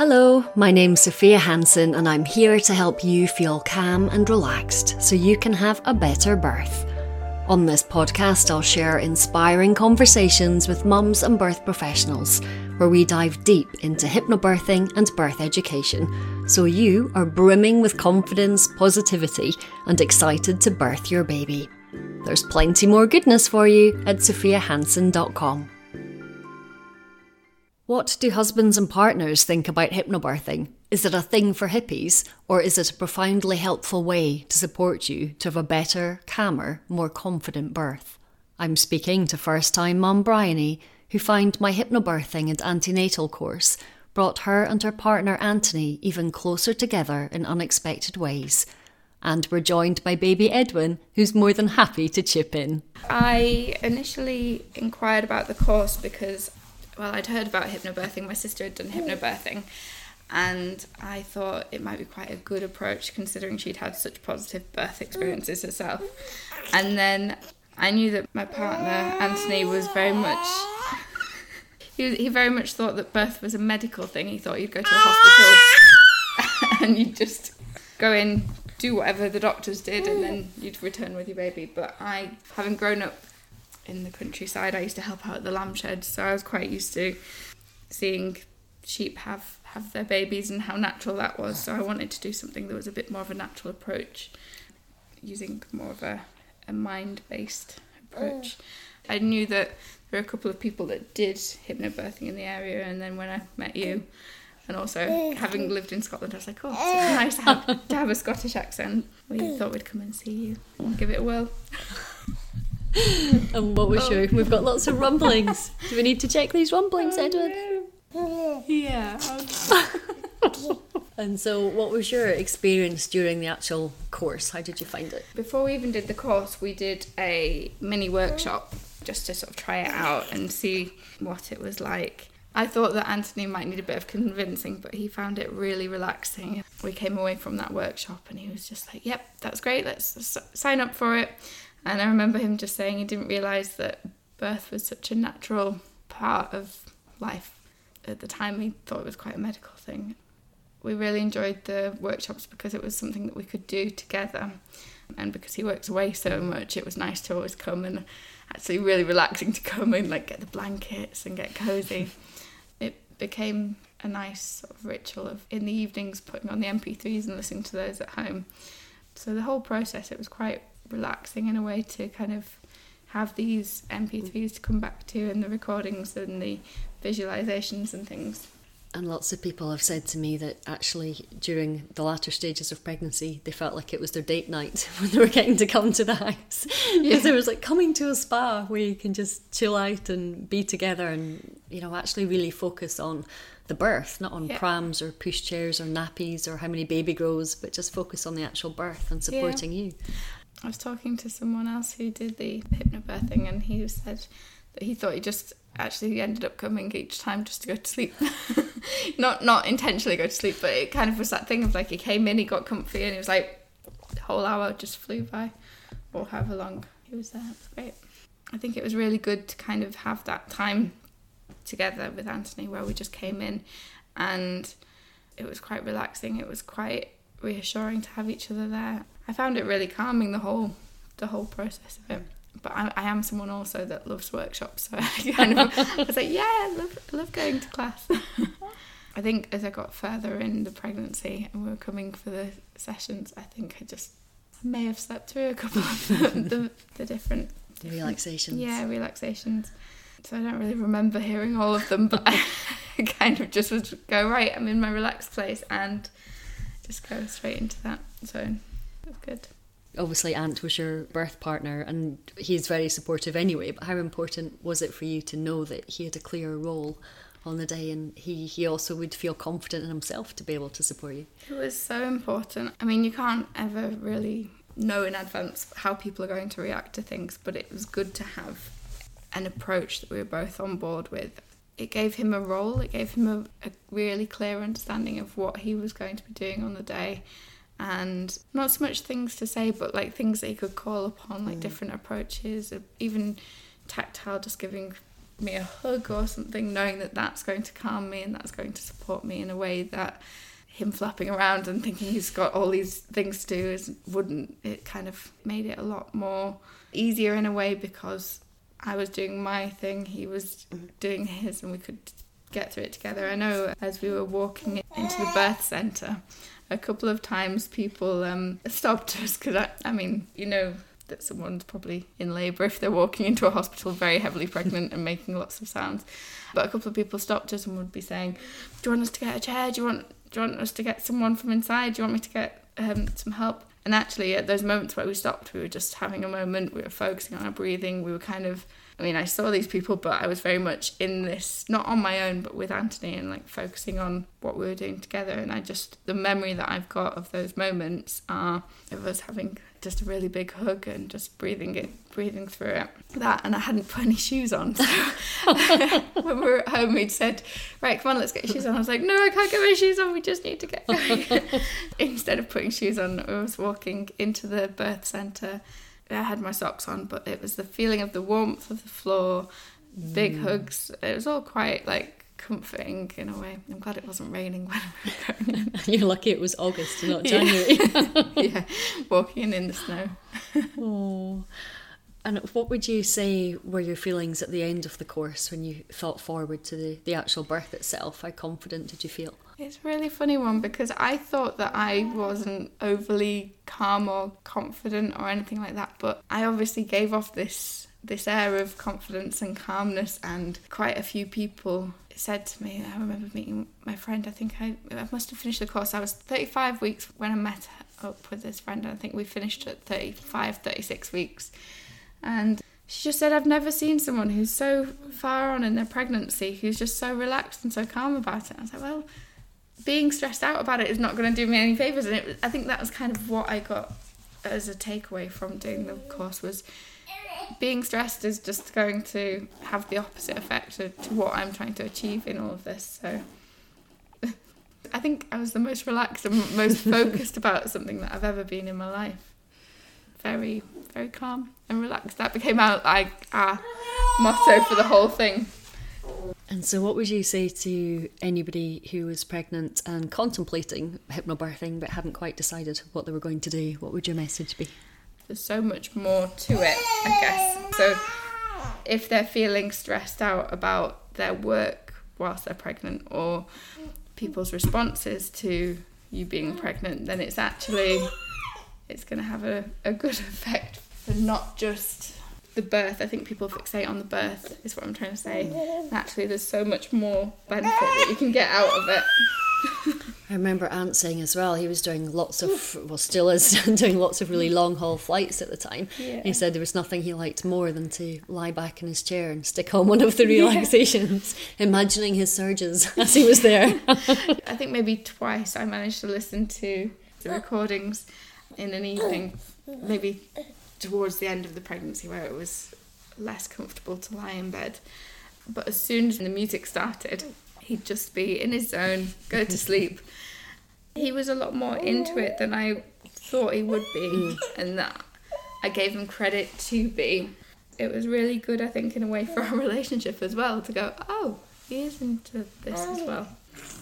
Hello, my name's Sophia Hansen, and I'm here to help you feel calm and relaxed so you can have a better birth. On this podcast, I'll share inspiring conversations with mums and birth professionals where we dive deep into hypnobirthing and birth education so you are brimming with confidence, positivity, and excited to birth your baby. There's plenty more goodness for you at sophiahansen.com. What do husbands and partners think about hypnobirthing? Is it a thing for hippies, or is it a profoundly helpful way to support you to have a better, calmer, more confident birth? I'm speaking to first time mum Bryony, who found my hypnobirthing and antenatal course brought her and her partner Anthony even closer together in unexpected ways. And we're joined by baby Edwin, who's more than happy to chip in. I initially inquired about the course because well, I'd heard about hypnobirthing. My sister had done oh. hypnobirthing, and I thought it might be quite a good approach considering she'd had such positive birth experiences herself. And then I knew that my partner Anthony was very much. He, he very much thought that birth was a medical thing. He thought you'd go to a hospital and you'd just go in, do whatever the doctors did, and then you'd return with your baby. But I, having grown up in the countryside. I used to help out at the lamb sheds, so I was quite used to seeing sheep have have their babies and how natural that was. So I wanted to do something that was a bit more of a natural approach, using more of a, a mind based approach. Mm. I knew that there were a couple of people that did hypnobirthing in the area, and then when I met you, and also mm. having lived in Scotland, I was like, oh, it's mm. nice to have, to have a Scottish accent. We thought we'd come and see you and give it a whirl. and what was your? We've got lots of rumblings. Do we need to check these rumblings, oh, Edwin? Yeah. and so, what was your experience during the actual course? How did you find it? Before we even did the course, we did a mini workshop just to sort of try it out and see what it was like. I thought that Anthony might need a bit of convincing, but he found it really relaxing. We came away from that workshop and he was just like, "Yep, that's great. Let's sign up for it." And I remember him just saying he didn't realise that birth was such a natural part of life. At the time, he thought it was quite a medical thing. We really enjoyed the workshops because it was something that we could do together. And because he works away so much, it was nice to always come and actually really relaxing to come and like get the blankets and get cozy. it became a nice sort of ritual of in the evenings putting on the MP3s and listening to those at home. So the whole process, it was quite relaxing in a way to kind of have these MP3s to come back to and the recordings and the visualizations and things. And lots of people have said to me that actually during the latter stages of pregnancy, they felt like it was their date night when they were getting to come to the house. Because yeah. it was like coming to a spa where you can just chill out and be together and, you know, actually really focus on the birth, not on yeah. prams or pushchairs or nappies or how many baby grows, but just focus on the actual birth and supporting yeah. you. I was talking to someone else who did the hypnobirthing, and he said that he thought he just actually ended up coming each time just to go to sleep. not not intentionally go to sleep, but it kind of was that thing of like he came in, he got comfy, and he was like, the whole hour just flew by, or however long he was there. It was great. I think it was really good to kind of have that time together with Anthony where we just came in and it was quite relaxing. It was quite reassuring to have each other there. I found it really calming the whole the whole process of it. But I, I am someone also that loves workshops, so I kind of I was like, yeah, I love I love going to class. I think as I got further in the pregnancy and we were coming for the sessions, I think I just may have slept through a couple of the, the, the different the relaxations. Yeah, relaxations. So I don't really remember hearing all of them, but I kind of just would go right. I'm in my relaxed place and just go straight into that zone. Was good. Obviously, Ant was your birth partner, and he's very supportive anyway. But how important was it for you to know that he had a clear role on the day, and he he also would feel confident in himself to be able to support you? It was so important. I mean, you can't ever really know in advance how people are going to react to things, but it was good to have an approach that we were both on board with it gave him a role, it gave him a, a really clear understanding of what he was going to be doing on the day and not so much things to say, but like things that he could call upon, like mm. different approaches, even tactile, just giving me a hug or something, knowing that that's going to calm me and that's going to support me in a way that him flapping around and thinking he's got all these things to do is wouldn't. It kind of made it a lot more easier in a way because I was doing my thing, he was doing his, and we could get through it together. I know as we were walking into the birth centre, a couple of times people um, stopped us because I, I mean, you know, that someone's probably in labour if they're walking into a hospital very heavily pregnant and making lots of sounds. But a couple of people stopped us and would be saying, "Do you want us to get a chair? Do you want do you want us to get someone from inside? Do you want me to get um, some help?" And actually, at those moments where we stopped, we were just having a moment. We were focusing on our breathing. We were kind of I mean, I saw these people, but I was very much in this, not on my own, but with Anthony and like focusing on what we were doing together. And I just, the memory that I've got of those moments are of us having just a really big hug and just breathing it, breathing through it. That, and I hadn't put any shoes on. So when we were at home, we'd said, Right, come on, let's get shoes on. I was like, No, I can't get my shoes on. We just need to get going. Instead of putting shoes on, I was walking into the birth centre I had my socks on, but it was the feeling of the warmth of the floor, big mm. hugs. It was all quite like comforting in a way. I'm glad it wasn't raining when we were going. You're lucky it was August, not January. Yeah, yeah. walking in in the snow. oh. And what would you say were your feelings at the end of the course when you thought forward to the, the actual birth itself? How confident did you feel? It's a really funny one because I thought that I wasn't overly calm or confident or anything like that, but I obviously gave off this this air of confidence and calmness and quite a few people said to me I remember meeting my friend I think I, I must have finished the course I was 35 weeks when I met up with this friend and I think we finished at 35 36 weeks and she just said, I've never seen someone who's so far on in their pregnancy who's just so relaxed and so calm about it. I was like, well, being stressed out about it is not going to do me any favors. And it, I think that was kind of what I got as a takeaway from doing the course was being stressed is just going to have the opposite effect to, to what I'm trying to achieve in all of this. So I think I was the most relaxed and most focused about something that I've ever been in my life. Very, very calm and relaxed. That became our like our motto for the whole thing. And so, what would you say to anybody who was pregnant and contemplating hypnobirthing but hadn't quite decided what they were going to do? What would your message be? There's so much more to it, I guess. So, if they're feeling stressed out about their work whilst they're pregnant or people's responses to you being pregnant, then it's actually it's going to have a, a good effect for not just the birth. I think people fixate on the birth, is what I'm trying to say. Actually, there's so much more benefit that you can get out of it. I remember Ant saying as well, he was doing lots of, well, still is doing lots of really long haul flights at the time. Yeah. He said there was nothing he liked more than to lie back in his chair and stick on one of the relaxations, yeah. imagining his surges as he was there. I think maybe twice I managed to listen to the oh. recordings in an evening, maybe towards the end of the pregnancy where it was less comfortable to lie in bed. But as soon as the music started, he'd just be in his zone, go to sleep. He was a lot more into it than I thought he would be, and that I gave him credit to be. It was really good, I think, in a way for our relationship as well to go, oh, he is into this as oh, well.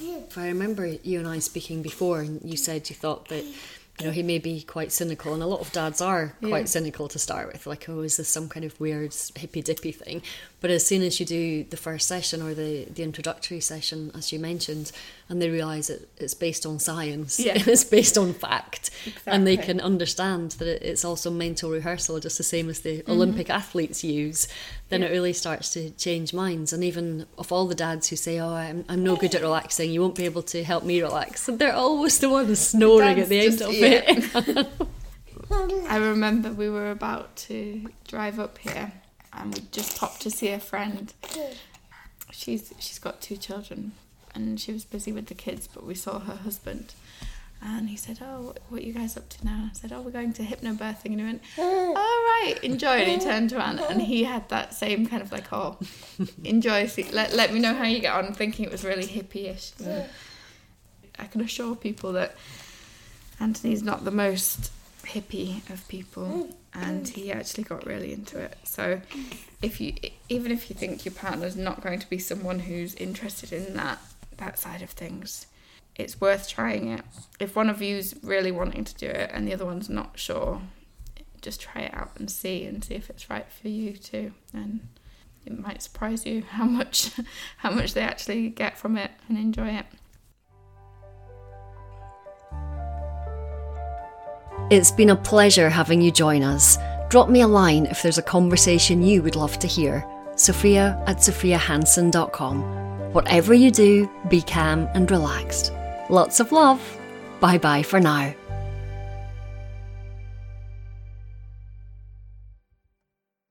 If I remember you and I speaking before, and you said you thought that you know, he may be quite cynical, and a lot of dads are quite yeah. cynical to start with. Like, oh, is this some kind of weird hippy dippy thing? But as soon as you do the first session or the, the introductory session, as you mentioned, and they realise that it's based on science, yeah. it's based on fact, exactly. and they can understand that it's also mental rehearsal, just the same as the mm-hmm. Olympic athletes use, then yeah. it really starts to change minds. And even of all the dads who say, "Oh, I'm, I'm no good at relaxing. You won't be able to help me relax," they're always the ones snoring at the end just, of yeah. it. I remember we were about to drive up here and we just popped to see a friend. She's she's got two children, and she was busy with the kids, but we saw her husband. And he said, Oh, what, are you guys up to now? I said, Oh, we're going to hypnobirthing. And he went, mm. All right, enjoy. And he mm. turned around and he had that same kind of like, Oh, enjoy. See, let, let me know how you get on, thinking it was really hippie ish. I can assure people that Anthony's not the most hippie of people, mm. and mm. he actually got really into it. So, mm. if you even if you think your partner's not going to be someone who's interested in that that side of things, it's worth trying it. If one of you's really wanting to do it and the other one's not sure, just try it out and see and see if it's right for you too. And it might surprise you how much how much they actually get from it and enjoy it. It's been a pleasure having you join us. Drop me a line if there's a conversation you would love to hear. Sophia at sophiahansen.com. Whatever you do, be calm and relaxed. Lots of love. Bye bye for now.